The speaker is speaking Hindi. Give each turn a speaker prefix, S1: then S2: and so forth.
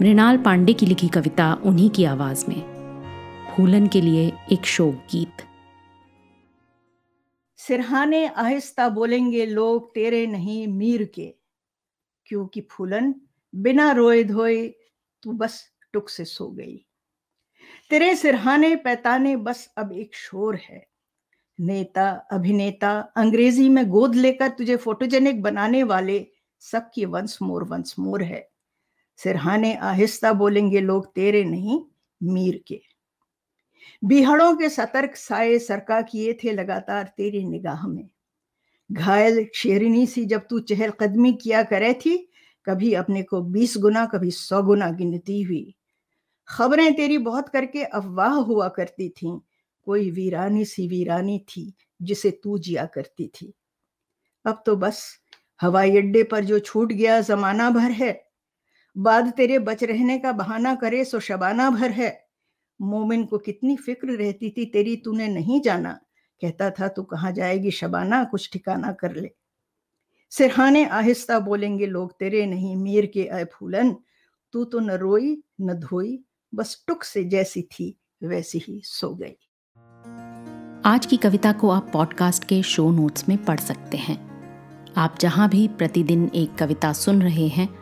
S1: मृणाल पांडे की लिखी कविता उन्हीं की आवाज़ में। फूलन के लिए एक शोक गीत।
S2: सिरहाने आहिस्ता बोलेंगे लोग तेरे नहीं मीर के। क्योंकि फूलन बिना रोए धोए तू बस टुक से सो गई। तेरे सिरहाने पैताने बस अब एक शोर है। नेता, अभिनेता, अंग्रेज़ी में गोद लेकर तुझे फोटोजेनिक बनाने वाले सबकी वंस मोर वंस मोर है। सिरहाने आहिस्ता बोलेंगे लोग, तेरे नहीं, मीर के। बिहड़ों के सतर्क साए सरका किए थे लगातार तेरी निगाह में। घायल शेरनी सी जब तू चहलकदमी किया करे थी, कभी अपने को बीस गुना, कभी सौ गुना गिनती हुई। खबरें तेरी बहुत करके अफवाह हुआ करती थीं। कोई वीरानी सी वीरानी थी जिसे तू जिया करती थी। अब तो बस, हवाई अड्डे पर जो छूट गया जमाना भर है बाद तेरे बच रहने का बहाना करे सो शबाना भर है। मोमिन को कितनी फ़िक्र रहती थी, तेरी तूने नहीं जाना। कहता था, तू कहाँ जाएगी? शबाना, कुछ ठिकाना कर ले। सिरहाने आहिस्ता बोलेंगे, लोग तेरे नहीं, मीर के आए फूलन। तू तो न रोई, न धोई, बस टुक से जैसी थी, वैसी ही सो गई।
S1: आज की कविता को आप पॉडकास्ट के शो नोट्स में पढ़ सकते हैं। आप जहाँ भी प्रतिदिन एक कविता सुन रहे हैं